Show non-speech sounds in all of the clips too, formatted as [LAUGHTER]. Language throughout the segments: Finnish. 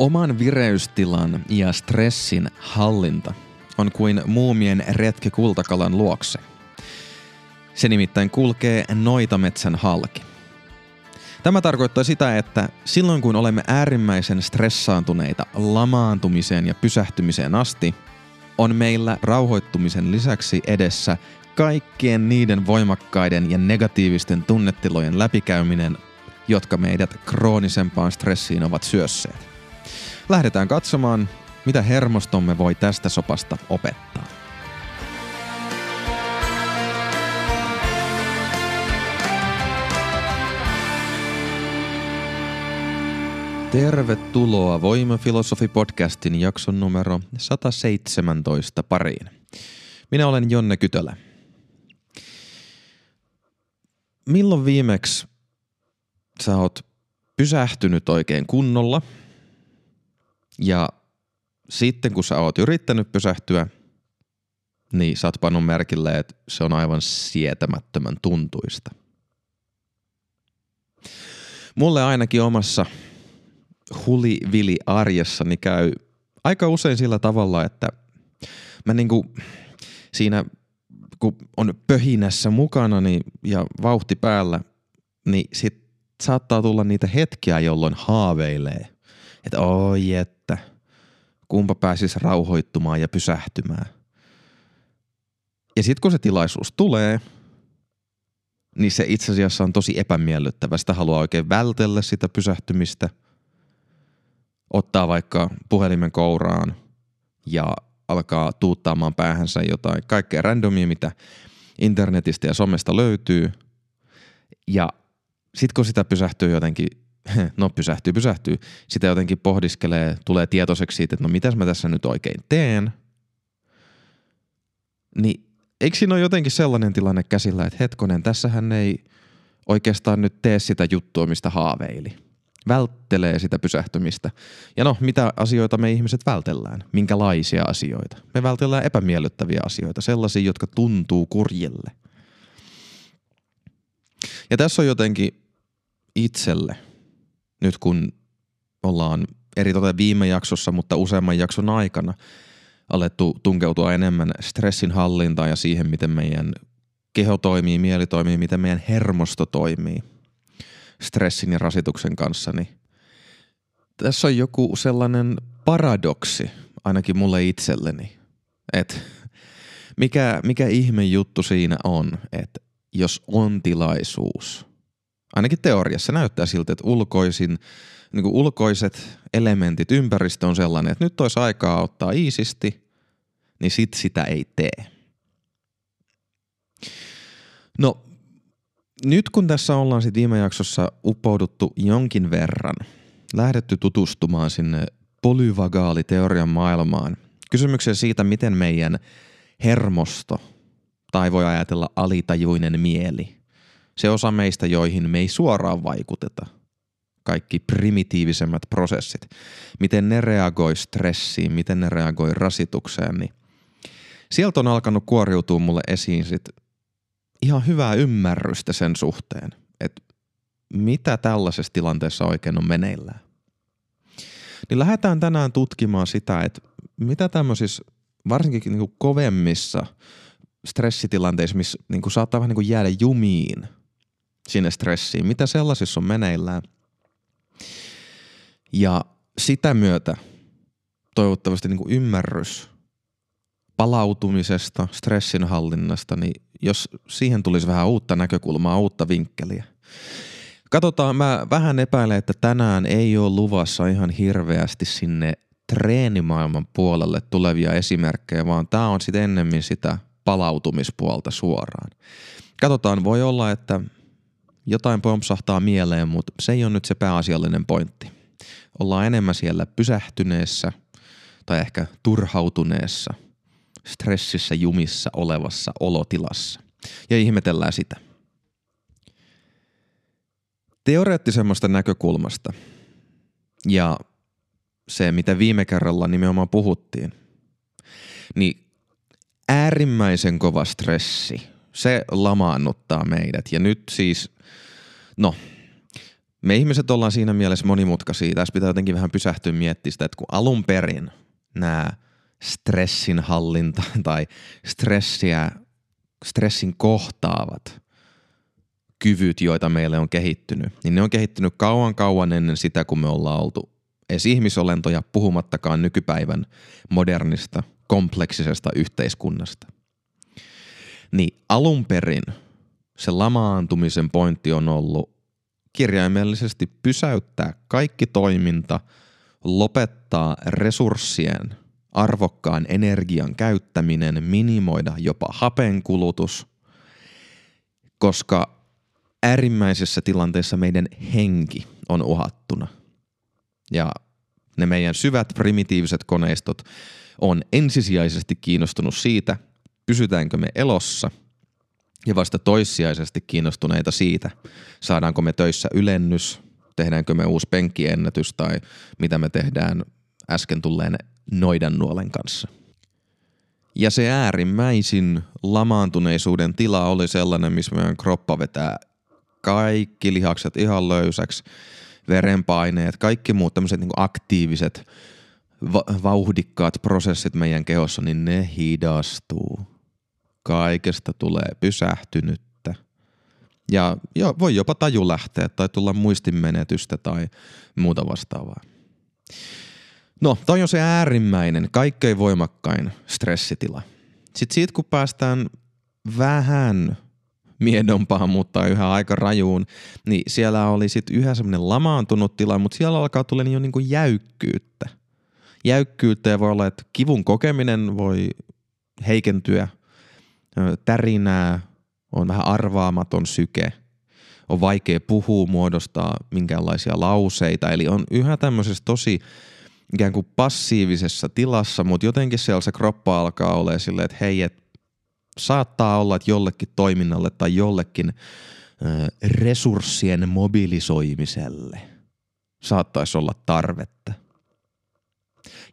Oman vireystilan ja stressin hallinta on kuin muumien retki kultakalan luokse. Se nimittäin kulkee noitametsän halki. Tämä tarkoittaa sitä, että silloin kun olemme äärimmäisen stressaantuneita lamaantumiseen ja pysähtymiseen asti, on meillä rauhoittumisen lisäksi edessä kaikkien niiden voimakkaiden ja negatiivisten tunnetilojen läpikäyminen, jotka meidät kroonisempaan stressiin ovat syösseet. Lähdetään katsomaan, mitä hermostomme voi tästä sopasta opettaa. Tervetuloa Voimafilosofi-podcastin jakson numero 117 pariin. Minä olen Jonne Kytölä. Milloin viimeksi sä oot pysähtynyt oikein kunnolla ja sitten kun sä oot yrittänyt pysähtyä, niin sä oot pannut merkille, että se on aivan sietämättömän tuntuista. Mulle ainakin omassa huli-vili arjessani käy aika usein sillä tavalla, että mä niinku siinä kun on pöhinässä mukana niin, ja vauhti päällä, niin sit saattaa tulla niitä hetkiä, jolloin haaveilee, että oi että, kumpa pääsis rauhoittumaan ja pysähtymään. Ja sitten kun se tilaisuus tulee, niin se itse asiassa on tosi epämiellyttävä. Sitä haluaa oikein vältellä sitä pysähtymistä – ottaa vaikka puhelimen kouraan ja alkaa tuuttaamaan päähänsä jotain kaikkea randomia, mitä internetistä ja somesta löytyy. Ja sitten kun sitä pysähtyy jotenkin, [LAUGHS] no pysähtyy, pysähtyy, sitä jotenkin pohdiskelee, tulee tietoiseksi siitä, että no mitäs mä tässä nyt oikein teen, niin eikö siinä ole jotenkin sellainen tilanne käsillä, että hetkonen, tässähän ei oikeastaan nyt tee sitä juttua, mistä haaveili – välttelee sitä pysähtymistä. Ja no, mitä asioita me ihmiset vältellään? Minkälaisia asioita? Me vältellään epämiellyttäviä asioita, sellaisia, jotka tuntuu kurjille. Ja tässä on jotenkin itselle, nyt kun ollaan eri viime jaksossa, mutta useamman jakson aikana alettu tunkeutua enemmän stressin hallintaan ja siihen, miten meidän keho toimii, mieli toimii, miten meidän hermosto toimii – stressin ja rasituksen kanssa, niin tässä on joku sellainen paradoksi, ainakin mulle itselleni, että mikä, mikä ihme juttu siinä on, että jos on tilaisuus, ainakin teoriassa näyttää siltä, että ulkoisin, niin kuin ulkoiset elementit, ympäristö on sellainen, että nyt olisi aikaa ottaa iisisti, niin sit sitä ei tee. No nyt kun tässä ollaan sitten viime jaksossa upouduttu jonkin verran, lähdetty tutustumaan sinne polyvagaaliteorian maailmaan, kysymykseen siitä, miten meidän hermosto, tai voi ajatella alitajuinen mieli, se osa meistä, joihin me ei suoraan vaikuteta, kaikki primitiivisemmät prosessit, miten ne reagoi stressiin, miten ne reagoi rasitukseen, niin sieltä on alkanut kuoriutua mulle esiin sit ihan hyvää ymmärrystä sen suhteen, että mitä tällaisessa tilanteessa oikein on meneillään. Niin lähdetään tänään tutkimaan sitä, että mitä tämmöisissä varsinkin niin kuin kovemmissa stressitilanteissa, missä niin kuin saattaa vähän niin kuin jäädä jumiin sinne stressiin, mitä sellaisissa on meneillään. Ja sitä myötä toivottavasti niin kuin ymmärrys palautumisesta, stressinhallinnasta, niin jos siihen tulisi vähän uutta näkökulmaa, uutta vinkkeliä. Katsotaan, mä vähän epäilen, että tänään ei ole luvassa ihan hirveästi sinne treenimaailman puolelle tulevia esimerkkejä, vaan tämä on sitten ennemmin sitä palautumispuolta suoraan. Katsotaan, voi olla, että jotain pompsahtaa mieleen, mutta se ei ole nyt se pääasiallinen pointti. Ollaan enemmän siellä pysähtyneessä tai ehkä turhautuneessa – stressissä jumissa olevassa olotilassa. Ja ihmetellään sitä. Teoreettisemmasta näkökulmasta ja se, mitä viime kerralla nimenomaan puhuttiin, niin äärimmäisen kova stressi, se lamaannuttaa meidät. Ja nyt siis, no, Me ihmiset ollaan siinä mielessä monimutkaisia. Tässä pitää jotenkin vähän pysähtyä miettiä sitä, että kun alun perin nämä stressin hallinta [LAUGHS] tai stressiä, stressin kohtaavat kyvyt, joita meille on kehittynyt, niin ne on kehittynyt kauan kauan ennen sitä, kun me ollaan oltu edes ihmisolentoja, puhumattakaan nykypäivän modernista, kompleksisesta yhteiskunnasta. Niin alun perin se lamaantumisen pointti on ollut kirjaimellisesti pysäyttää kaikki toiminta, lopettaa resurssien arvokkaan energian käyttäminen, minimoida jopa hapen kulutus, koska äärimmäisessä tilanteessa meidän henki on uhattuna. Ja ne meidän syvät primitiiviset koneistot on ensisijaisesti kiinnostunut siitä, pysytäänkö me elossa ja vasta toissijaisesti kiinnostuneita siitä, saadaanko me töissä ylennys, tehdäänkö me uusi penkkiennätys tai mitä me tehdään äsken tulleen noidan nuolen kanssa. Ja se äärimmäisin lamaantuneisuuden tila oli sellainen, missä meidän kroppa vetää kaikki lihakset ihan löysäksi, verenpaineet, kaikki muut tämmöiset niin aktiiviset, va- vauhdikkaat prosessit meidän kehossa, niin ne hidastuu. Kaikesta tulee pysähtynyttä. Ja jo, voi jopa taju lähteä tai tulla muistinmenetystä tai muuta vastaavaa. No, toi on se äärimmäinen, kaikkein voimakkain stressitila. Sitten siitä kun päästään vähän miedompaan, mutta yhä aika rajuun, niin siellä oli sitten yhä semmoinen lamaantunut tila, mutta siellä alkaa tulla jo niinku jäykkyyttä. Jäykkyyttä ja voi olla, että kivun kokeminen voi heikentyä, tärinää, on vähän arvaamaton syke, on vaikea puhua, muodostaa minkäänlaisia lauseita, eli on yhä tämmöisessä tosi ikään kuin passiivisessa tilassa, mutta jotenkin siellä se kroppa alkaa olla silleen, että hei, et saattaa olla, että jollekin toiminnalle tai jollekin ö, resurssien mobilisoimiselle saattaisi olla tarvetta.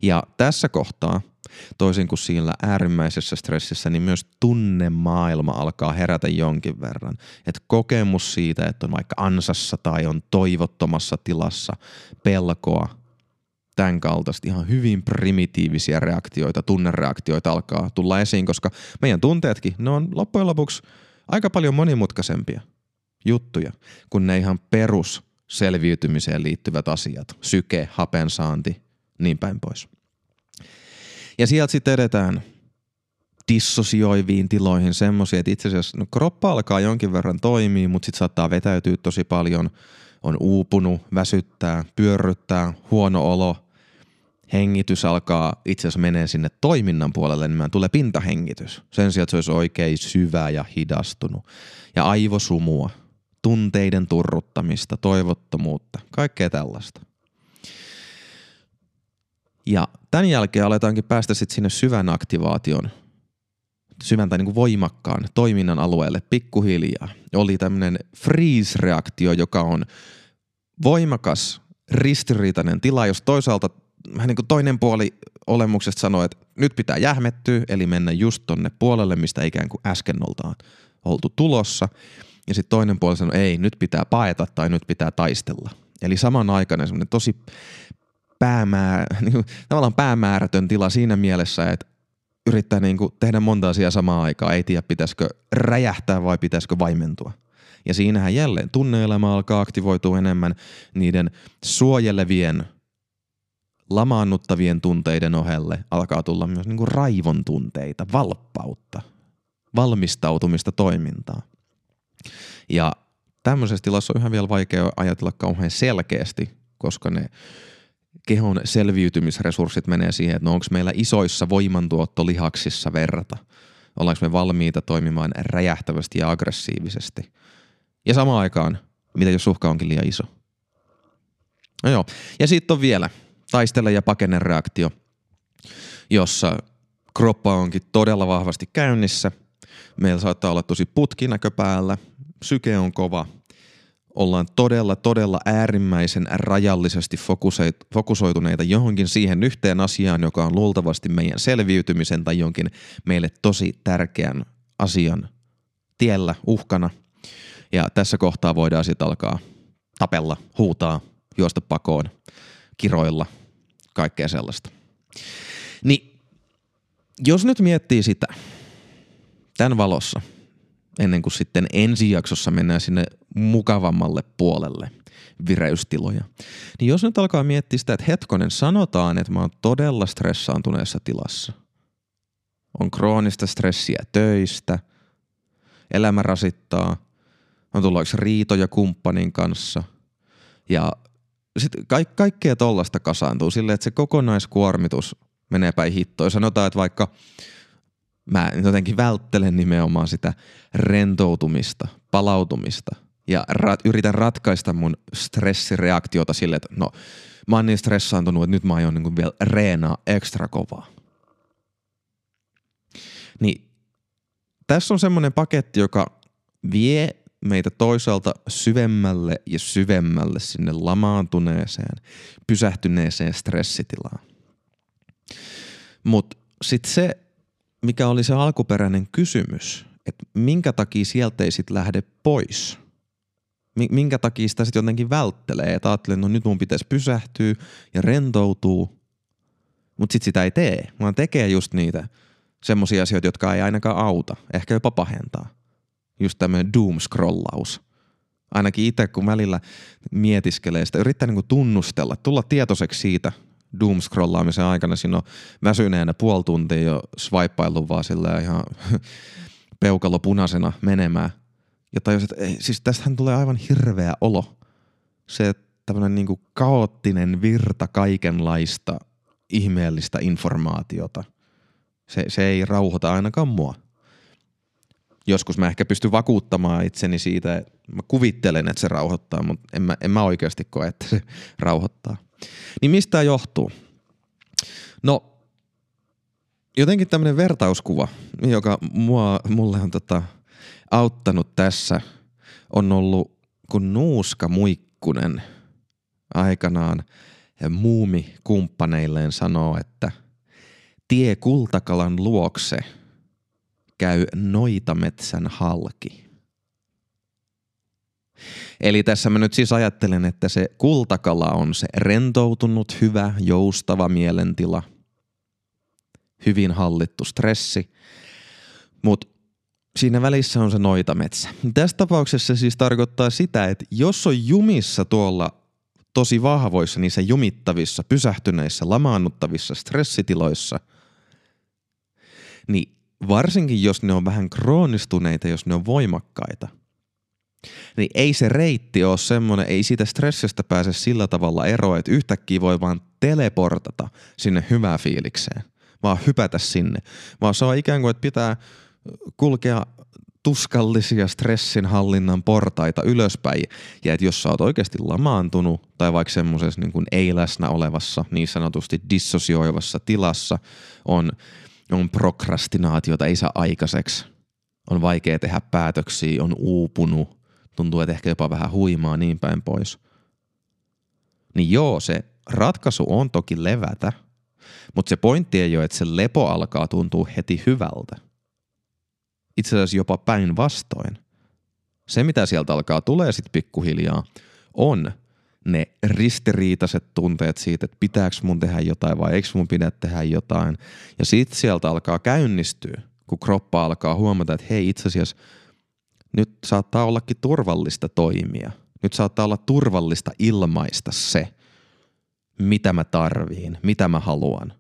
Ja tässä kohtaa, toisin kuin siinä äärimmäisessä stressissä, niin myös tunnemaailma alkaa herätä jonkin verran. Että kokemus siitä, että on vaikka ansassa tai on toivottomassa tilassa pelkoa, tämän kaltaista ihan hyvin primitiivisiä reaktioita, tunnereaktioita alkaa tulla esiin, koska meidän tunteetkin, ne on loppujen lopuksi aika paljon monimutkaisempia juttuja kuin ne ihan perus selviytymiseen liittyvät asiat, syke, hapensaanti, niin päin pois. Ja sieltä sitten edetään dissosioiviin tiloihin semmoisia, että itse asiassa no, kroppa alkaa jonkin verran toimia, mutta sitten saattaa vetäytyä tosi paljon, on uupunut, väsyttää, pyörryttää, huono olo – hengitys alkaa itse asiassa menee sinne toiminnan puolelle, niin tulee pintahengitys. Sen sijaan, että se olisi oikein syvä ja hidastunut. Ja aivosumua, tunteiden turruttamista, toivottomuutta, kaikkea tällaista. Ja tämän jälkeen aletaankin päästä sitten sinne syvän aktivaation, syvän tai niin kuin voimakkaan toiminnan alueelle pikkuhiljaa. Oli tämmöinen freeze-reaktio, joka on voimakas, ristiriitainen tila, jos toisaalta vähän niin kuin toinen puoli olemuksesta sanoo, että nyt pitää jähmettyä, eli mennä just tonne puolelle, mistä ikään kuin äsken oltaan oltu tulossa. Ja sitten toinen puoli sanoo, ei, nyt pitää paeta tai nyt pitää taistella. Eli samanaikainen semmoinen tosi päämäärä, [LAUGHS] niin tavallaan päämäärätön tila siinä mielessä, että yrittää niin kuin tehdä monta asiaa samaan aikaan, ei tiedä pitäisikö räjähtää vai pitäisikö vaimentua. Ja siinähän jälleen tunneelämä alkaa aktivoitua enemmän niiden suojelevien lamaannuttavien tunteiden ohelle alkaa tulla myös niin kuin raivon tunteita, valppautta, valmistautumista toimintaan. Ja tämmöisessä tilassa on ihan vielä vaikea ajatella kauhean selkeästi, koska ne kehon selviytymisresurssit menee siihen, että no onko meillä isoissa voimantuottolihaksissa verta, ollaanko me valmiita toimimaan räjähtävästi ja aggressiivisesti. Ja samaan aikaan, mitä jos uhka onkin liian iso. No joo, ja sitten on vielä taistele- ja pakene reaktio, jossa kroppa onkin todella vahvasti käynnissä. Meillä saattaa olla tosi putkinäkö päällä, syke on kova, ollaan todella, todella äärimmäisen rajallisesti fokusoituneita johonkin siihen yhteen asiaan, joka on luultavasti meidän selviytymisen tai jonkin meille tosi tärkeän asian tiellä, uhkana. Ja tässä kohtaa voidaan sitten alkaa tapella, huutaa, juosta pakoon, kiroilla, kaikkea sellaista. Niin jos nyt miettii sitä tämän valossa, ennen kuin sitten ensi jaksossa mennään sinne mukavammalle puolelle vireystiloja, niin jos nyt alkaa miettiä sitä, että hetkonen sanotaan, että mä oon todella stressaantuneessa tilassa. On kroonista stressiä töistä, elämä rasittaa, on tullut riitoja kumppanin kanssa ja sitten kaik- kaikkea tollasta kasaantuu silleen, että se kokonaiskuormitus menee päin hittoon. Sanotaan, että vaikka mä jotenkin välttelen nimenomaan sitä rentoutumista, palautumista ja ra- yritän ratkaista mun stressireaktiota sille, että no mä oon niin stressaantunut, että nyt mä aion niin vielä reenaa ekstra kovaa. Niin tässä on semmoinen paketti, joka vie meitä toisaalta syvemmälle ja syvemmälle sinne lamaantuneeseen, pysähtyneeseen stressitilaan. Mutta sitten se, mikä oli se alkuperäinen kysymys, että minkä takia sieltä ei sitten lähde pois. Minkä takia sitä sitten jotenkin välttelee, että ajattelee, no nyt mun pitäisi pysähtyä ja rentoutuu, mutta sitten sitä ei tee, vaan tekee just niitä semmoisia asioita, jotka ei ainakaan auta, ehkä jopa pahentaa. Just tämmöinen doom-scrollaus. Ainakin itse, kun välillä mietiskelee sitä, yrittää niinku tunnustella, tulla tietoiseksi siitä, doom-scrollaamisen aikana siinä on väsyneenä puoli tuntia jo swipeillut vaan sillä ihan [LAUGHS] peukalo punaisena menemään. Ja tajus, että ei, siis tästähän tulee aivan hirveä olo. Se tämmöinen niinku kaoottinen virta kaikenlaista ihmeellistä informaatiota. Se, se ei rauhoita ainakaan mua. Joskus mä ehkä pystyn vakuuttamaan itseni siitä, että mä kuvittelen, että se rauhoittaa, mutta en mä, en mä oikeasti koe, että se [LAUGHS] rauhoittaa. Niin mistä johtuu? No, jotenkin tämmöinen vertauskuva, joka mua, mulle on tota, auttanut tässä, on ollut kun Nuuska Muikkunen aikanaan muumi kumppaneilleen sanoo, että tie kultakalan luokse käy noitametsän halki. Eli tässä mä nyt siis ajattelen, että se kultakala on se rentoutunut, hyvä, joustava mielentila, hyvin hallittu stressi, mutta siinä välissä on se noitametsä. Tässä tapauksessa se siis tarkoittaa sitä, että jos on jumissa tuolla tosi vahvoissa, niissä jumittavissa, pysähtyneissä, lamaannuttavissa stressitiloissa, niin varsinkin jos ne on vähän kroonistuneita, jos ne on voimakkaita, niin ei se reitti ole semmoinen, ei siitä stressistä pääse sillä tavalla eroon, että yhtäkkiä voi vaan teleportata sinne hyvää fiilikseen, vaan hypätä sinne. Vaan se on ikään kuin, että pitää kulkea tuskallisia stressinhallinnan portaita ylöspäin. Ja että jos sä oot oikeasti lamaantunut tai vaikka semmoisessa niin ei läsnä olevassa, niin sanotusti dissosioivassa tilassa on, on prokrastinaatiota, ei saa aikaiseksi. On vaikea tehdä päätöksiä, on uupunut, tuntuu, että ehkä jopa vähän huimaa niin päin pois. Niin joo, se ratkaisu on toki levätä, mutta se pointti ei ole, että se lepo alkaa tuntua heti hyvältä. Itse asiassa jopa päinvastoin. Se, mitä sieltä alkaa tulee sitten pikkuhiljaa, on ne ristiriitaiset tunteet siitä, että pitääkö mun tehdä jotain vai eikö mun pidä tehdä jotain. Ja sitten sieltä alkaa käynnistyä, kun kroppa alkaa huomata, että hei itse asiassa – nyt saattaa ollakin turvallista toimia. Nyt saattaa olla turvallista ilmaista se, mitä mä tarviin, mitä mä haluan.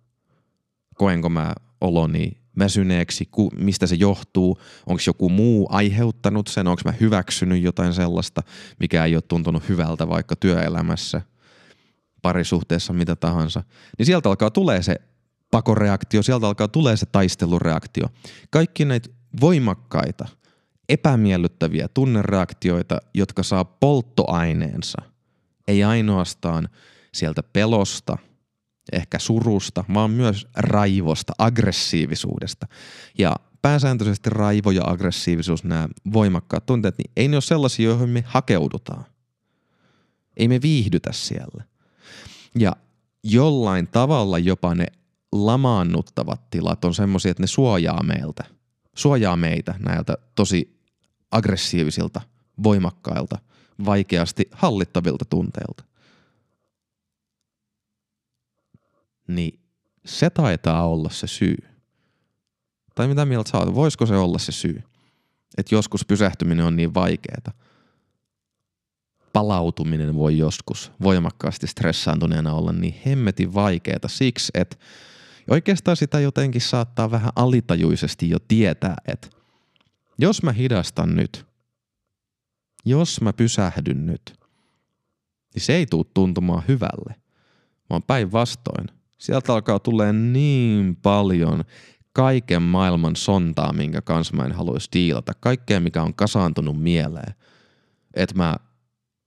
Koenko mä oloni väsyneeksi, mistä se johtuu, onko joku muu aiheuttanut sen, onko mä hyväksynyt jotain sellaista, mikä ei ole tuntunut hyvältä vaikka työelämässä, parisuhteessa, mitä tahansa. Niin sieltä alkaa tulee se pakoreaktio, sieltä alkaa tulee se taistelureaktio. Kaikki näitä voimakkaita – epämiellyttäviä tunnereaktioita, jotka saa polttoaineensa, ei ainoastaan sieltä pelosta, ehkä surusta, vaan myös raivosta, aggressiivisuudesta. Ja pääsääntöisesti raivo ja aggressiivisuus, nämä voimakkaat tunteet, niin ei ne ole sellaisia, joihin me hakeudutaan. Ei me viihdytä siellä. Ja jollain tavalla jopa ne lamaannuttavat tilat on semmoisia, että ne suojaa meiltä. Suojaa meitä näiltä tosi aggressiivisilta, voimakkailta, vaikeasti hallittavilta tunteilta. Niin se taitaa olla se syy. Tai mitä mieltä oot? Voisiko se olla se syy? Että joskus pysähtyminen on niin vaikeeta. Palautuminen voi joskus voimakkaasti stressaantuneena olla niin hemmetin vaikeeta siksi, että oikeastaan sitä jotenkin saattaa vähän alitajuisesti jo tietää, että jos mä hidastan nyt, jos mä pysähdyn nyt, niin se ei tule tuntumaan hyvälle, vaan päinvastoin. Sieltä alkaa tulee niin paljon kaiken maailman sontaa, minkä kanssa mä en haluaisi diilata. Kaikkea, mikä on kasaantunut mieleen. Että mä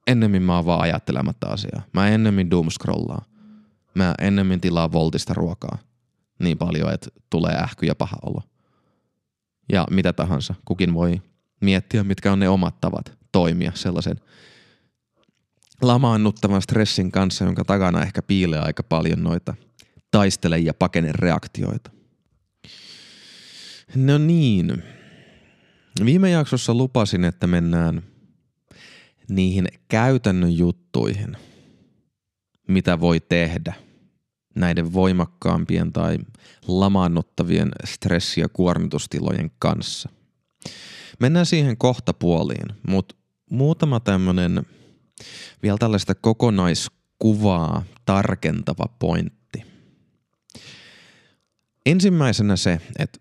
ennemmin mä oon vaan ajattelematta asiaa. Mä ennemmin doomscrollaan. Mä ennemmin tilaa voltista ruokaa. Niin paljon, että tulee ähky ja paha olo. Ja mitä tahansa. Kukin voi miettiä, mitkä on ne omat tavat toimia sellaisen lamaannuttavan stressin kanssa, jonka takana ehkä piilee aika paljon noita taistele ja pakene reaktioita. No niin. Viime jaksossa lupasin, että mennään niihin käytännön juttuihin, mitä voi tehdä näiden voimakkaampien tai lamaannuttavien stressi- ja kuormitustilojen kanssa. Mennään siihen kohta puoliin, mutta muutama tämmöinen vielä tällaista kokonaiskuvaa tarkentava pointti. Ensimmäisenä se, että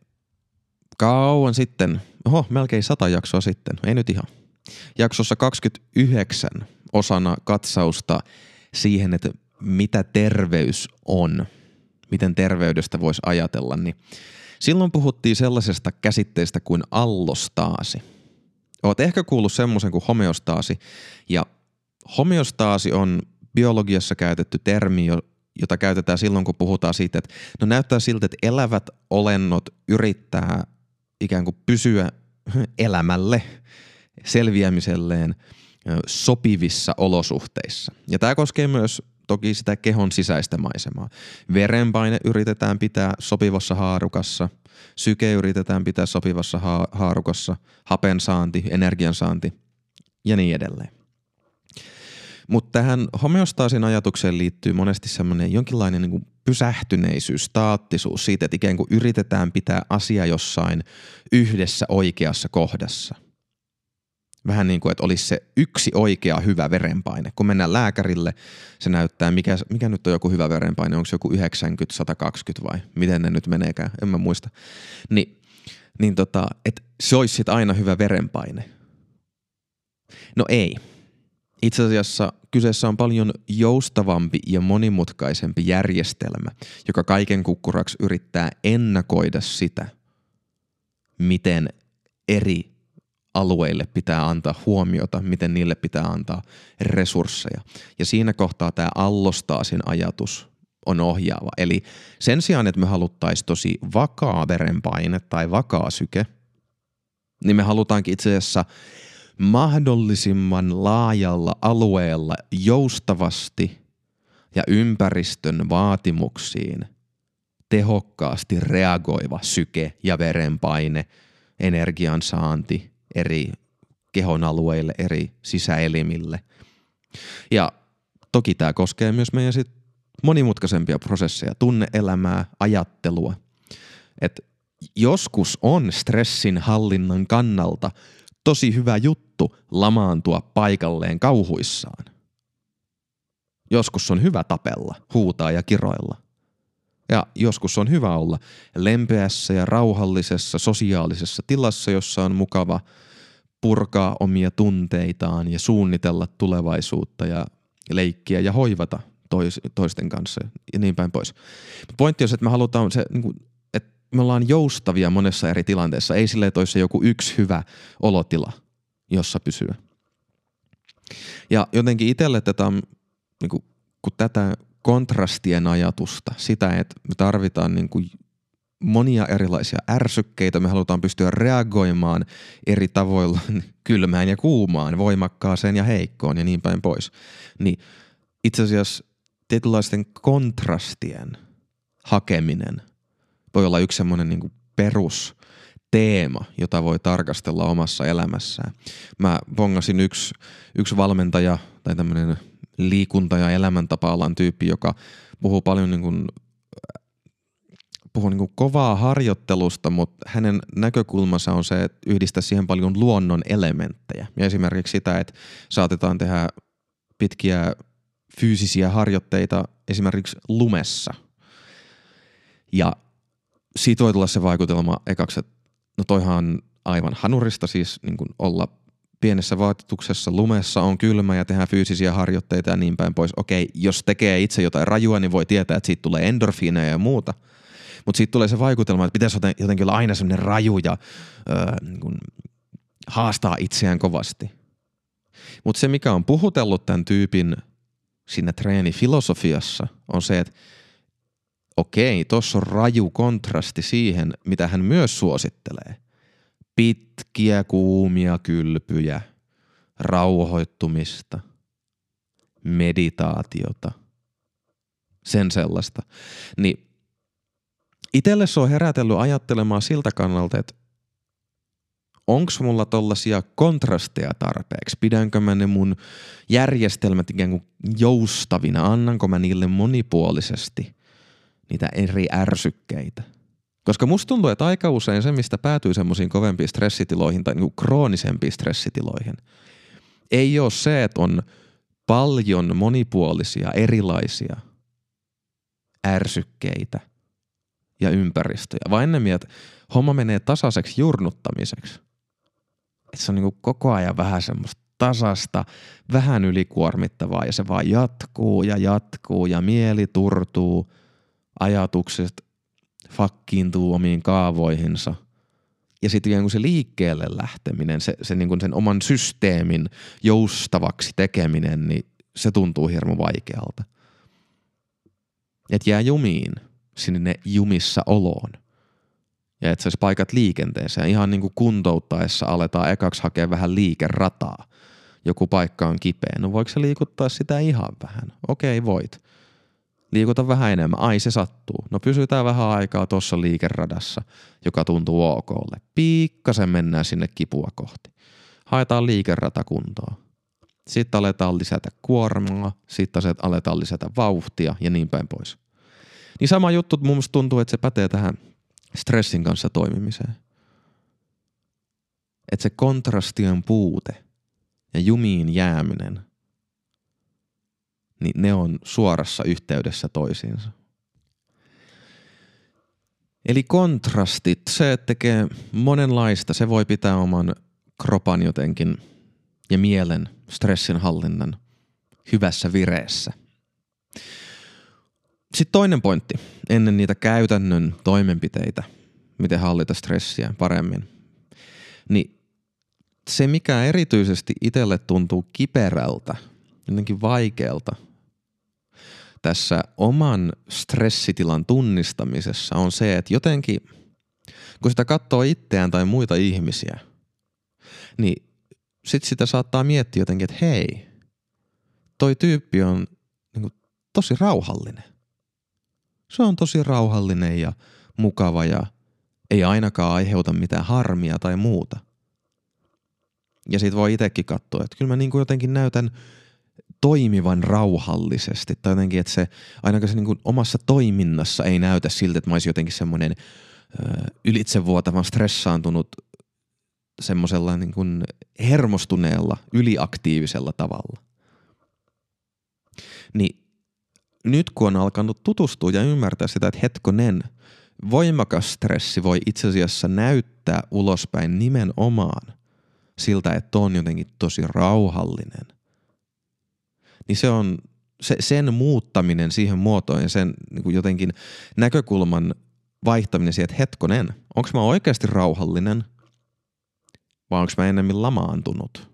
kauan sitten, oho, melkein sata jaksoa sitten, ei nyt ihan. Jaksossa 29 osana katsausta siihen, että mitä terveys on, miten terveydestä voisi ajatella, niin silloin puhuttiin sellaisesta käsitteestä kuin allostaasi. Oot ehkä kuullut semmoisen kuin homeostaasi, ja homeostaasi on biologiassa käytetty termi, jota käytetään silloin, kun puhutaan siitä, että no näyttää siltä, että elävät olennot yrittää ikään kuin pysyä elämälle, selviämiselleen sopivissa olosuhteissa. Ja tämä koskee myös toki sitä kehon sisäistä maisemaa. Verenpaine yritetään pitää sopivassa haarukassa, syke yritetään pitää sopivassa haarukassa, hapen saanti, energian saanti ja niin edelleen. Mutta tähän homeostaasin ajatukseen liittyy monesti semmoinen jonkinlainen niin pysähtyneisyys, staattisuus siitä, että ikään kuin yritetään pitää asia jossain yhdessä oikeassa kohdassa. Vähän niin kuin, että olisi se yksi oikea hyvä verenpaine. Kun mennään lääkärille, se näyttää, mikä, mikä nyt on joku hyvä verenpaine, onko se joku 90, 120 vai miten ne nyt meneekään, en mä muista. Ni, niin tota, että se olisi sitten aina hyvä verenpaine. No ei itse asiassa kyseessä on paljon joustavampi ja monimutkaisempi järjestelmä, joka kaiken kukkuraksi yrittää ennakoida sitä, miten eri alueille pitää antaa huomiota, miten niille pitää antaa resursseja. Ja siinä kohtaa tämä allostaasin ajatus on ohjaava. Eli sen sijaan, että me haluttaisiin tosi vakaa verenpaine tai vakaa syke, niin me halutaankin itse asiassa mahdollisimman laajalla alueella joustavasti ja ympäristön vaatimuksiin tehokkaasti reagoiva syke ja verenpaine, energiansaanti eri kehon alueille, eri sisäelimille. Ja toki tämä koskee myös meidän sit monimutkaisempia prosesseja, tunneelämää, ajattelua. Et joskus on stressin hallinnan kannalta tosi hyvä juttu lamaantua paikalleen kauhuissaan. Joskus on hyvä tapella, huutaa ja kiroilla. Ja joskus on hyvä olla lempeässä ja rauhallisessa sosiaalisessa tilassa, jossa on mukava purkaa omia tunteitaan ja suunnitella tulevaisuutta ja leikkiä ja hoivata tois, toisten kanssa ja niin päin pois. Pointti on se, että me halutaan se niin kuin, me ollaan joustavia monessa eri tilanteessa. Ei sille, että olisi joku yksi hyvä olotila, jossa pysyä. Ja jotenkin itselle tätä, niin kuin, kun tätä kontrastien ajatusta, sitä, että me tarvitaan niin kuin monia erilaisia ärsykkeitä, me halutaan pystyä reagoimaan eri tavoilla [LAUGHS] kylmään ja kuumaan, voimakkaaseen ja heikkoon ja niin päin pois. Niin itse asiassa tietynlaisten kontrastien hakeminen voi olla yksi semmoinen niin perus teema, jota voi tarkastella omassa elämässään. Mä bongasin yksi, yksi valmentaja tai tämmöinen liikunta- ja elämäntapa-alan tyyppi, joka puhuu paljon niin kuin, puhuu niin kuin kovaa harjoittelusta, mutta hänen näkökulmansa on se, että yhdistää siihen paljon luonnon elementtejä. Ja esimerkiksi sitä, että saatetaan tehdä pitkiä fyysisiä harjoitteita esimerkiksi lumessa. Ja siitä voi tulla se vaikutelma ekaksi, että no toihan aivan hanurista siis niin kuin olla pienessä vaatetuksessa lumessa, on kylmä ja tehdään fyysisiä harjoitteita ja niin päin pois. Okei, jos tekee itse jotain rajua, niin voi tietää, että siitä tulee endorfiineja ja muuta. Mutta siitä tulee se vaikutelma, että pitäisi jotenkin olla aina sellainen raju ja öö, niin kuin haastaa itseään kovasti. Mutta se, mikä on puhutellut tämän tyypin siinä treenifilosofiassa, on se, että okei, tuossa on raju kontrasti siihen, mitä hän myös suosittelee. Pitkiä kuumia kylpyjä, rauhoittumista, meditaatiota, sen sellaista. Niin itselle se on herätellyt ajattelemaan siltä kannalta, että onko mulla tollasia kontrasteja tarpeeksi? Pidänkö mä ne mun järjestelmät ikään kuin joustavina? Annanko mä niille monipuolisesti niitä eri ärsykkeitä? Koska musta tuntuu, että aika usein se, mistä päätyy semmoisiin kovempiin stressitiloihin tai niin kroonisempiin stressitiloihin, ei ole se, että on paljon monipuolisia, erilaisia ärsykkeitä ja ympäristöjä, vaan ennemmin, että homma menee tasaiseksi jurnuttamiseksi. Että se on niin koko ajan vähän semmoista tasasta, vähän ylikuormittavaa ja se vaan jatkuu ja jatkuu ja mieli turtuu, ajatukset fakkiintuu omiin kaavoihinsa. Ja sitten se liikkeelle lähteminen, se, se niin kuin sen oman systeemin joustavaksi tekeminen, niin se tuntuu hirmu vaikealta. Että jää jumiin sinne jumissa oloon ja että saisi paikat liikenteeseen. Ihan niin kuin kuntouttaessa aletaan ekaksi hakea vähän liikerataa. Joku paikka on kipeä. No voiko se liikuttaa sitä ihan vähän? Okei, voit. Liikuta vähän enemmän. Ai se sattuu. No pysytään vähän aikaa tuossa liikeradassa, joka tuntuu okolle. Piikkasen mennään sinne kipua kohti. Haetaan liikerata kuntoon. Sitten aletaan lisätä kuormaa, sitten aletaan lisätä vauhtia ja niin päin pois. Niin sama juttu mun tuntuu, että se pätee tähän stressin kanssa toimimiseen. Että se kontrastien puute ja jumiin jääminen, niin ne on suorassa yhteydessä toisiinsa. Eli kontrastit, se tekee monenlaista, se voi pitää oman kropan jotenkin ja mielen stressin hallinnan hyvässä vireessä. Sitten toinen pointti, ennen niitä käytännön toimenpiteitä, miten hallita stressiä paremmin. Niin se, mikä erityisesti itselle tuntuu kiperältä, jotenkin vaikealta tässä oman stressitilan tunnistamisessa on se, että jotenkin kun sitä katsoo itseään tai muita ihmisiä, niin sit sitä saattaa miettiä jotenkin, että hei, toi tyyppi on niin tosi rauhallinen se on tosi rauhallinen ja mukava ja ei ainakaan aiheuta mitään harmia tai muuta. Ja sit voi itsekin katsoa, että kyllä mä niin kuin jotenkin näytän toimivan rauhallisesti. Tai jotenkin, että se ainakaan se niin kuin omassa toiminnassa ei näytä siltä, että mä olisin jotenkin semmoinen ylitsevuotavan stressaantunut semmoisella niin kuin hermostuneella, yliaktiivisella tavalla. Niin nyt kun on alkanut tutustua ja ymmärtää sitä, että hetkonen, voimakas stressi voi itse asiassa näyttää ulospäin nimenomaan siltä, että on jotenkin tosi rauhallinen. Niin se on se, sen muuttaminen siihen muotoon ja sen niin kuin jotenkin näkökulman vaihtaminen siihen, että hetkonen, onko mä oikeasti rauhallinen vai onko mä enemmän lamaantunut?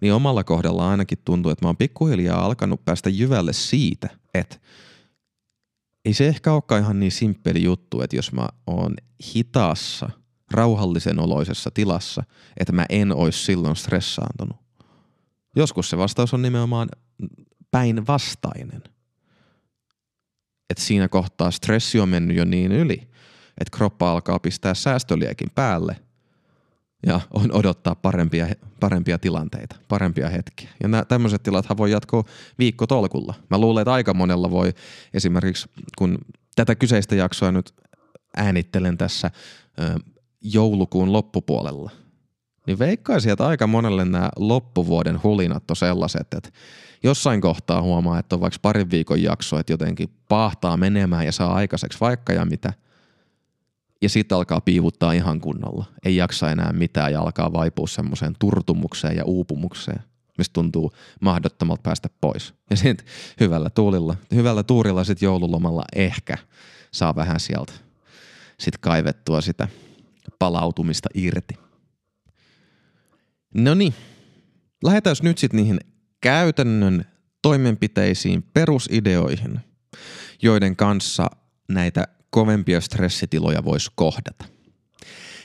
niin omalla kohdalla ainakin tuntuu, että mä oon pikkuhiljaa alkanut päästä jyvälle siitä, että ei se ehkä olekaan ihan niin simppeli juttu, että jos mä oon hitaassa, rauhallisen oloisessa tilassa, että mä en ois silloin stressaantunut. Joskus se vastaus on nimenomaan päinvastainen. Että siinä kohtaa stressi on mennyt jo niin yli, että kroppa alkaa pistää säästöliekin päälle ja on odottaa parempia, parempia tilanteita, parempia hetkiä. Ja nämä tämmöiset tilathan voi jatkoa viikkotolkulla. Mä luulen, että aika monella voi esimerkiksi, kun tätä kyseistä jaksoa nyt äänittelen tässä joulukuun loppupuolella, niin veikkaisin, että aika monelle nämä loppuvuoden hulinat on sellaiset, että jossain kohtaa huomaa, että on vaikka parin viikon jakso, että jotenkin pahtaa menemään ja saa aikaiseksi vaikka ja mitä. Ja sitten alkaa piivuttaa ihan kunnolla. Ei jaksa enää mitään ja alkaa vaipua semmoiseen turtumukseen ja uupumukseen, mistä tuntuu mahdottomalta päästä pois. Ja sitten hyvällä tuulilla, hyvällä tuurilla sitten joululomalla ehkä saa vähän sieltä sit kaivettua sitä palautumista irti. No niin, lähdetään nyt sitten niihin käytännön toimenpiteisiin, perusideoihin, joiden kanssa näitä kovempia stressitiloja voisi kohdata.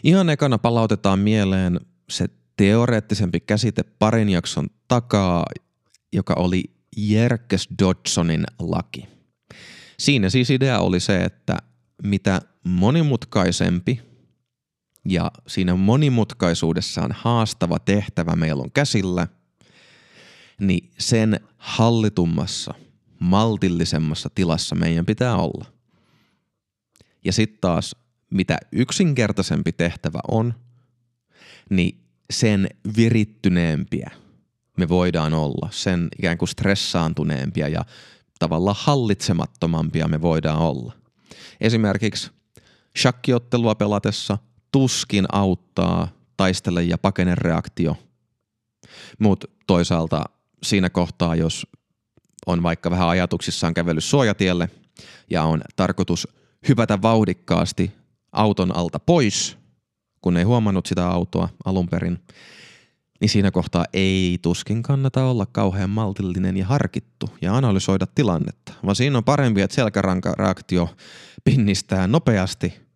Ihan ekana palautetaan mieleen se teoreettisempi käsite parin jakson takaa, joka oli Jerkes Dodsonin laki. Siinä siis idea oli se, että mitä monimutkaisempi ja siinä monimutkaisuudessaan haastava tehtävä meillä on käsillä, niin sen hallitummassa, maltillisemmassa tilassa meidän pitää olla. Ja sitten taas, mitä yksinkertaisempi tehtävä on, niin sen virittyneempiä me voidaan olla, sen ikään kuin stressaantuneempia ja tavallaan hallitsemattomampia me voidaan olla. Esimerkiksi shakkiottelua pelatessa tuskin auttaa taistele ja pakene reaktio. Mutta toisaalta siinä kohtaa, jos on vaikka vähän ajatuksissaan kävellyt suojatielle ja on tarkoitus hypätä vauhdikkaasti auton alta pois, kun ei huomannut sitä autoa alun perin, niin siinä kohtaa ei tuskin kannata olla kauhean maltillinen ja harkittu ja analysoida tilannetta, vaan siinä on parempi, että selkärankareaktio pinnistää nopeasti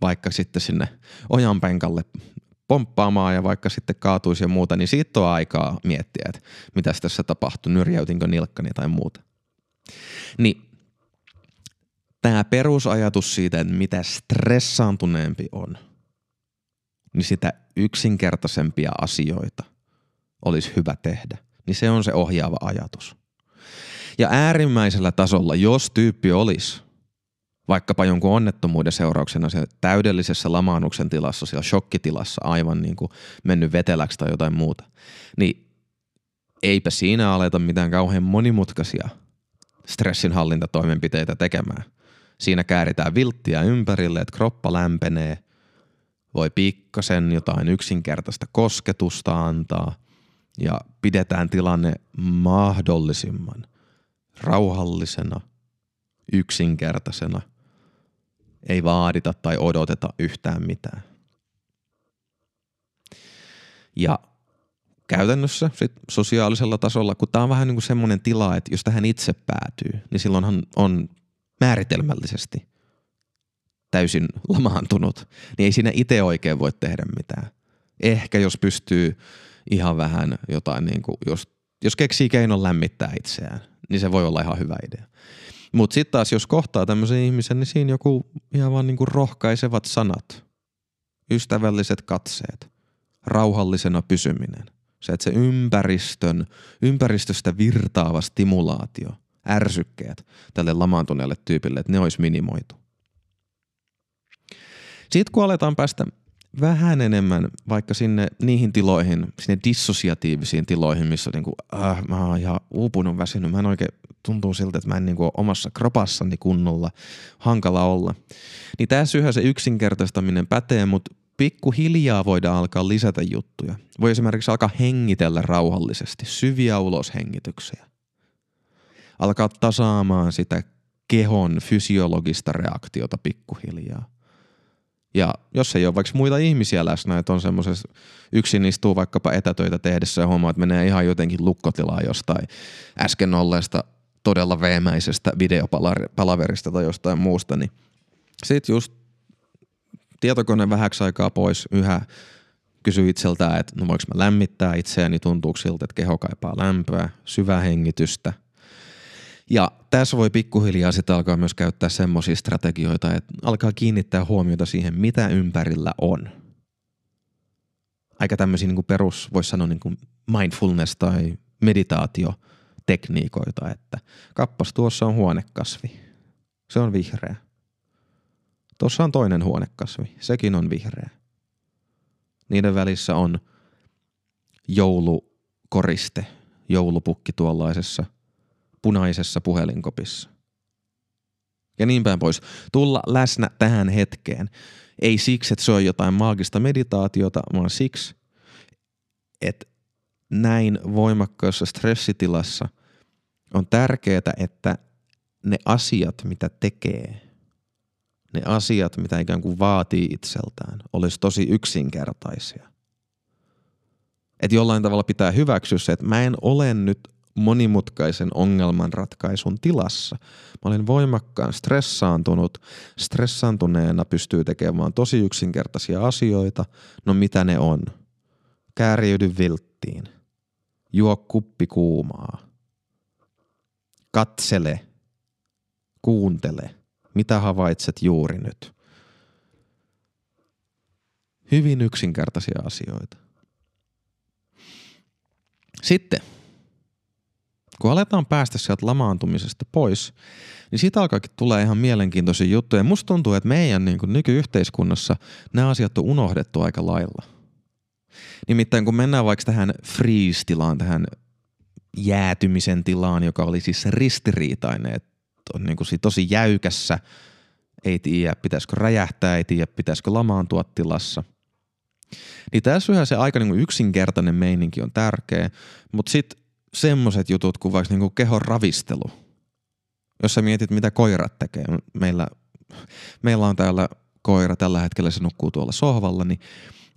vaikka sitten sinne ojanpenkalle pomppaamaan ja vaikka sitten kaatuisi ja muuta, niin siitä on aikaa miettiä, että mitä tässä tapahtui, nyrjäytinkö nilkkani tai muuta. Niin tämä perusajatus siitä, että mitä stressaantuneempi on, niin sitä yksinkertaisempia asioita olisi hyvä tehdä. Niin se on se ohjaava ajatus. Ja äärimmäisellä tasolla, jos tyyppi olisi vaikkapa jonkun onnettomuuden seurauksena se täydellisessä lamaannuksen tilassa, siellä shokkitilassa aivan niin kuin mennyt veteläksi tai jotain muuta, niin eipä siinä aleta mitään kauhean monimutkaisia stressinhallintatoimenpiteitä tekemään. Siinä kääritään vilttiä ympärille, että kroppa lämpenee, voi pikkasen jotain yksinkertaista kosketusta antaa ja pidetään tilanne mahdollisimman rauhallisena, yksinkertaisena – ei vaadita tai odoteta yhtään mitään. Ja käytännössä sit sosiaalisella tasolla, kun tämä on vähän niin kuin semmoinen tila, että jos tähän itse päätyy, niin silloinhan on määritelmällisesti täysin lamaantunut, niin ei siinä itse oikein voi tehdä mitään. Ehkä jos pystyy ihan vähän jotain, niin kuin, jos, jos keksii keinon lämmittää itseään, niin se voi olla ihan hyvä idea. Mutta sitten taas jos kohtaa tämmöisen ihmisen, niin siinä joku ihan vaan niinku rohkaisevat sanat, ystävälliset katseet, rauhallisena pysyminen. Se, että se ympäristön, ympäristöstä virtaava stimulaatio, ärsykkeet tälle lamaantuneelle tyypille, että ne olisi minimoitu. Sitten kun aletaan päästä vähän enemmän vaikka sinne niihin tiloihin, sinne dissosiatiivisiin tiloihin, missä niin kuin, äh, mä oon ihan uupunut, väsynyt, mä en oikein, tuntuu siltä, että mä en niin kuin omassa kropassani kunnolla, hankala olla. Niin tässä yhä se yksinkertaistaminen pätee, mutta pikkuhiljaa voidaan alkaa lisätä juttuja. Voi esimerkiksi alkaa hengitellä rauhallisesti, syviä uloshengityksiä. Alkaa tasaamaan sitä kehon fysiologista reaktiota pikkuhiljaa ja jos ei ole vaikka muita ihmisiä läsnä, että on semmoisessa, yksin istuu vaikkapa etätöitä tehdessä ja huomaa, että menee ihan jotenkin lukkotilaa jostain äsken olleesta todella veemäisestä videopalaverista tai jostain muusta, niin sit just tietokone vähäksi aikaa pois yhä kysyy itseltään, että no voiko mä lämmittää itseäni, tuntuuko siltä, että keho kaipaa lämpöä, syvää hengitystä. Ja tässä voi pikkuhiljaa sitten alkaa myös käyttää semmoisia strategioita, että alkaa kiinnittää huomiota siihen, mitä ympärillä on. Aika tämmöisiä niin perus, voisi sanoa niin kuin mindfulness tai meditaatiotekniikoita, että kappas tuossa on huonekasvi. Se on vihreä. Tuossa on toinen huonekasvi. Sekin on vihreä. Niiden välissä on joulukoriste, joulupukki tuollaisessa punaisessa puhelinkopissa. Ja niin päin pois. Tulla läsnä tähän hetkeen. Ei siksi, että se on jotain maagista meditaatiota, vaan siksi, että näin voimakkaassa stressitilassa on tärkeää, että ne asiat, mitä tekee, ne asiat, mitä ikään kuin vaatii itseltään, olisi tosi yksinkertaisia. Että jollain tavalla pitää hyväksyä se, että mä en ole nyt monimutkaisen ongelmanratkaisun tilassa. Mä olen voimakkaan stressaantunut. Stressaantuneena pystyy tekemään tosi yksinkertaisia asioita. No mitä ne on? Kääriydy vilttiin. Juo kuppi kuumaa. Katsele. Kuuntele. Mitä havaitset juuri nyt? Hyvin yksinkertaisia asioita. Sitten – kun aletaan päästä sieltä lamaantumisesta pois, niin siitä alkaakin tulee ihan mielenkiintoisia juttuja. Musta tuntuu, että meidän niin kuin nykyyhteiskunnassa nämä asiat on unohdettu aika lailla. Nimittäin kun mennään vaikka tähän freeze-tilaan, tähän jäätymisen tilaan, joka oli siis ristiriitainen, että on niin kuin tosi jäykässä, ei tiedä pitäisikö räjähtää, ei tiedä pitäisikö lamaantua tilassa. Niin tässä se aika niin yksinkertainen meininki on tärkeä, mutta sitten semmoset jutut kuin vaikka niinku kehon ravistelu. Jos sä mietit, mitä koirat tekee. Meillä, meillä on täällä koira tällä hetkellä, se nukkuu tuolla sohvalla, niin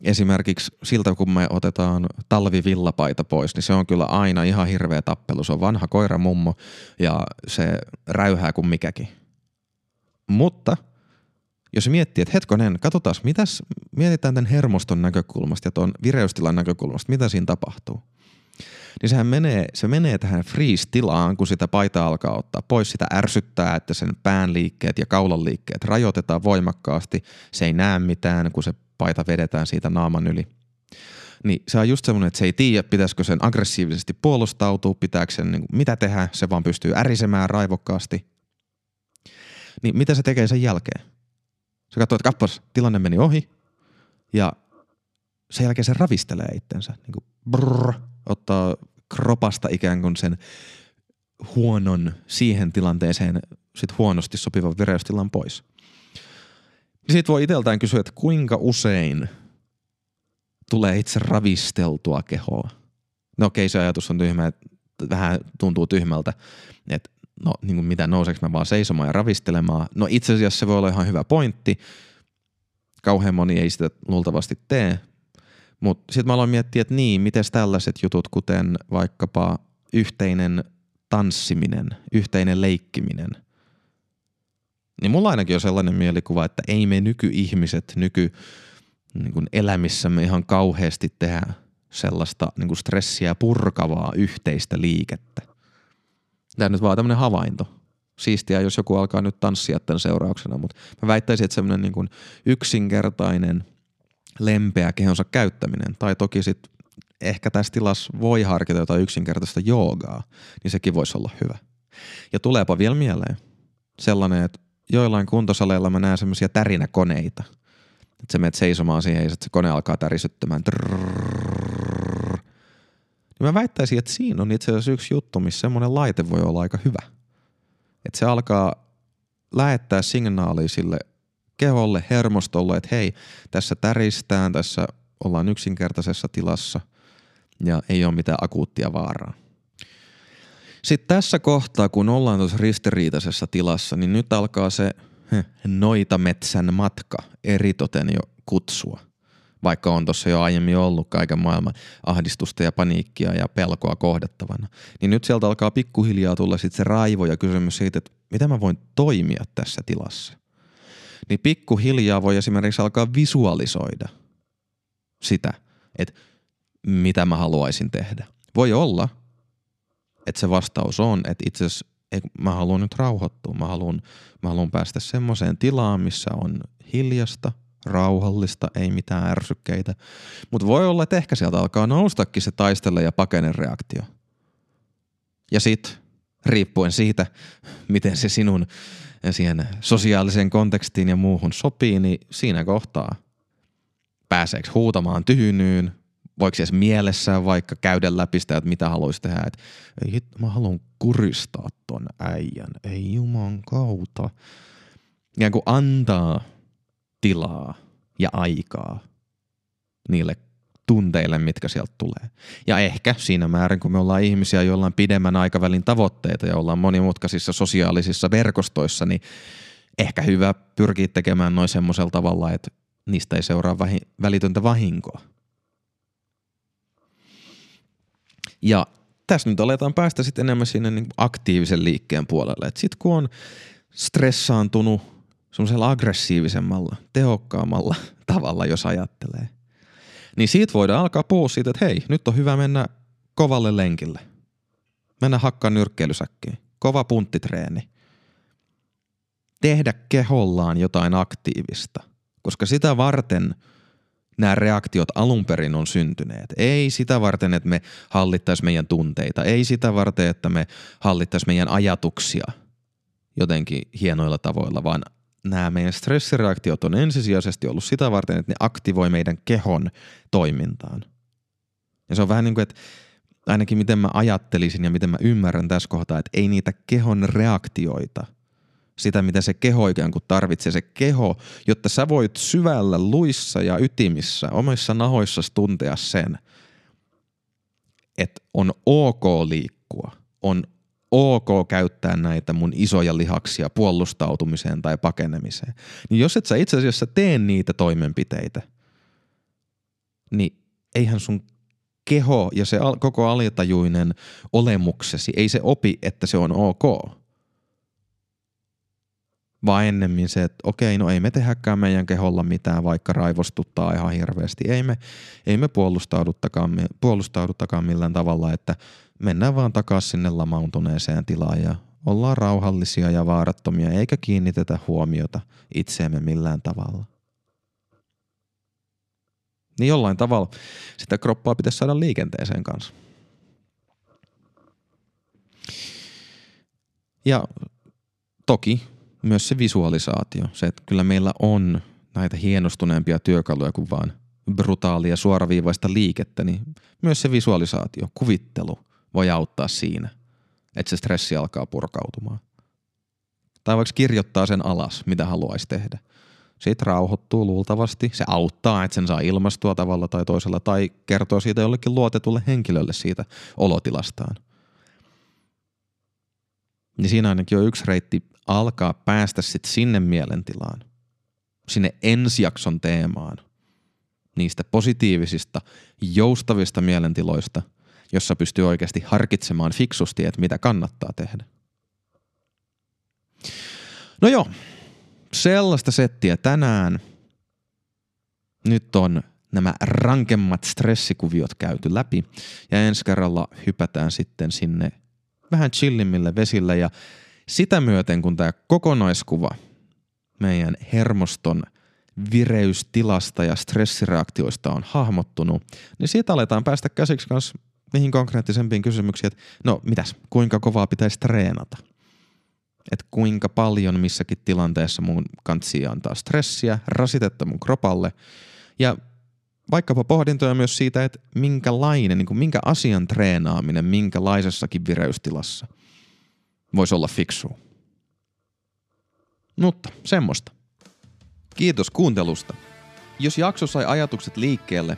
esimerkiksi siltä, kun me otetaan talvivillapaita pois, niin se on kyllä aina ihan hirveä tappelu. Se on vanha koira mummo ja se räyhää kuin mikäkin. Mutta jos miettii, että hetkonen, katsotaan, mitäs, mietitään tämän hermoston näkökulmasta ja tuon vireystilan näkökulmasta, mitä siinä tapahtuu – niin sehän menee, se menee tähän freeze-tilaan, kun sitä paitaa alkaa ottaa pois. Sitä ärsyttää, että sen pään liikkeet ja kaulan liikkeet rajoitetaan voimakkaasti. Se ei näe mitään, kun se paita vedetään siitä naaman yli. Niin se on just semmoinen, että se ei tiedä, pitäisikö sen aggressiivisesti puolustautua, pitääkö sen, niin mitä tehdä, se vaan pystyy ärisemään raivokkaasti. Niin mitä se tekee sen jälkeen? Se katsoo, että kappas, tilanne meni ohi ja sen jälkeen se ravistelee itsensä. Niin kuin brrr, ottaa kropasta ikään kuin sen huonon siihen tilanteeseen sit huonosti sopivan vireystilan pois. Sitten voi itseltään kysyä, että kuinka usein tulee itse ravisteltua kehoa. No okei, se ajatus on tyhmä, että vähän tuntuu tyhmältä, että no niin kuin mitä nouseeko mä vaan seisomaan ja ravistelemaan. No itse asiassa se voi olla ihan hyvä pointti. Kauhean moni ei sitä luultavasti tee, mutta sitten mä aloin miettiä, että niin, miten tällaiset jutut, kuten vaikkapa yhteinen tanssiminen, yhteinen leikkiminen. Niin mulla ainakin on sellainen mielikuva, että ei me nykyihmiset, nyky niin elämissämme ihan kauheasti tehdä sellaista niin kuin stressiä purkavaa yhteistä liikettä. Tämä nyt vaan tämmöinen havainto. Siistiä, jos joku alkaa nyt tanssia tämän seurauksena, mutta mä väittäisin, että semmoinen niin yksinkertainen – lempeä kehonsa käyttäminen. Tai toki sitten ehkä tässä tilassa voi harkita jotain yksinkertaista joogaa, niin sekin voisi olla hyvä. Ja tuleepa vielä mieleen sellainen, että joillain kuntosaleilla mä näen semmoisia tärinäkoneita. Että sä menet seisomaan siihen ja se kone alkaa tärisyttämään. Niin mä väittäisin, että siinä on itse asiassa yksi juttu, missä semmoinen laite voi olla aika hyvä. Että se alkaa lähettää signaalia sille keholle, hermostolle, että hei, tässä täristään, tässä ollaan yksinkertaisessa tilassa ja ei ole mitään akuuttia vaaraa. Sitten tässä kohtaa, kun ollaan tuossa ristiriitaisessa tilassa, niin nyt alkaa se noitametsän matka eritoten jo kutsua. Vaikka on tuossa jo aiemmin ollut kaiken maailman ahdistusta ja paniikkia ja pelkoa kohdattavana. Niin nyt sieltä alkaa pikkuhiljaa tulla sitten se raivo ja kysymys siitä, että miten mä voin toimia tässä tilassa – niin pikkuhiljaa voi esimerkiksi alkaa visualisoida sitä, että mitä mä haluaisin tehdä. Voi olla, että se vastaus on, että itse asiassa mä haluan nyt rauhoittua. Mä haluan, mä haluan päästä semmoiseen tilaan, missä on hiljasta, rauhallista, ei mitään ärsykkeitä. Mutta voi olla, että ehkä sieltä alkaa noustakin se taistele ja pakenen reaktio. Ja sit, riippuen siitä, miten se sinun siihen sosiaaliseen kontekstiin ja muuhun sopii, niin siinä kohtaa pääseekö huutamaan tyhnyyn, voiko edes mielessään vaikka käydä läpi sitä, että mitä haluaisi tehdä, että ei, mä haluan kuristaa ton äijän, ei juman kautta. Ja kun antaa tilaa ja aikaa niille tunteille, mitkä sieltä tulee. Ja ehkä siinä määrin, kun me ollaan ihmisiä, joilla on pidemmän aikavälin tavoitteita ja ollaan monimutkaisissa sosiaalisissa verkostoissa, niin ehkä hyvä pyrkiä tekemään noin semmoisella tavalla, että niistä ei seuraa vähi- välitöntä vahinkoa. Ja tässä nyt aletaan päästä sitten enemmän sinne niin aktiivisen liikkeen puolelle. Sitten kun on stressaantunut semmoisella aggressiivisemmalla, tehokkaammalla [LAUGHS] tavalla, jos ajattelee, niin siitä voidaan alkaa puhua siitä, että hei, nyt on hyvä mennä kovalle lenkille. Mennä hakkaan nyrkkeilysäkkiin. Kova punttitreeni. Tehdä kehollaan jotain aktiivista, koska sitä varten – nämä reaktiot alun perin on syntyneet. Ei sitä varten, että me hallittaisiin meidän tunteita. Ei sitä varten, että me hallittaisiin meidän ajatuksia jotenkin hienoilla tavoilla, vaan nämä meidän stressireaktiot on ensisijaisesti ollut sitä varten, että ne aktivoi meidän kehon toimintaan. Ja se on vähän niin kuin, että ainakin miten mä ajattelisin ja miten mä ymmärrän tässä kohtaa, että ei niitä kehon reaktioita – sitä, mitä se keho ikään kuin tarvitsee. Se keho, jotta sä voit syvällä luissa ja ytimissä, omissa nahoissa tuntea sen, että on ok liikkua, on ok käyttää näitä mun isoja lihaksia puolustautumiseen tai pakenemiseen. Niin jos et sä itse asiassa tee niitä toimenpiteitä, niin eihän sun keho ja se koko alitajuinen olemuksesi, ei se opi, että se on ok vaan ennemmin se, että okei, no ei me tehäkään meidän keholla mitään, vaikka raivostuttaa ihan hirveästi. Ei me, ei me puolustaudutakaan, puolustaudutakaan millään tavalla, että mennään vaan takaisin sinne lamautuneeseen tilaan ja ollaan rauhallisia ja vaarattomia, eikä kiinnitetä huomiota itseemme millään tavalla. Niin jollain tavalla sitä kroppaa pitäisi saada liikenteeseen kanssa. Ja toki myös se visualisaatio. Se, että kyllä meillä on näitä hienostuneempia työkaluja kuin vaan brutaalia suoraviivaista liikettä, niin myös se visualisaatio, kuvittelu voi auttaa siinä, että se stressi alkaa purkautumaan. Tai vaikka kirjoittaa sen alas, mitä haluaisi tehdä. Siitä rauhoittuu luultavasti. Se auttaa, että sen saa ilmastua tavalla tai toisella, tai kertoo siitä jollekin luotetulle henkilölle siitä olotilastaan. Niin siinä ainakin on yksi reitti alkaa päästä sitten sinne mielentilaan, sinne ensijakson teemaan, niistä positiivisista, joustavista mielentiloista, jossa pystyy oikeasti harkitsemaan fiksusti, että mitä kannattaa tehdä. No joo, sellaista settiä tänään. Nyt on nämä rankemmat stressikuviot käyty läpi ja ensi kerralla hypätään sitten sinne vähän chillimmille vesille ja sitä myöten, kun tämä kokonaiskuva meidän hermoston vireystilasta ja stressireaktioista on hahmottunut, niin siitä aletaan päästä käsiksi myös niihin konkreettisempiin kysymyksiin, että no mitäs, kuinka kovaa pitäisi treenata? Että kuinka paljon missäkin tilanteessa mun kansi antaa stressiä, rasitetta mun kropalle ja vaikkapa pohdintoja myös siitä, että minkälainen, niin kuin minkä asian treenaaminen minkälaisessakin vireystilassa voisi olla fiksu. Mutta semmoista. Kiitos kuuntelusta. Jos jakso sai ajatukset liikkeelle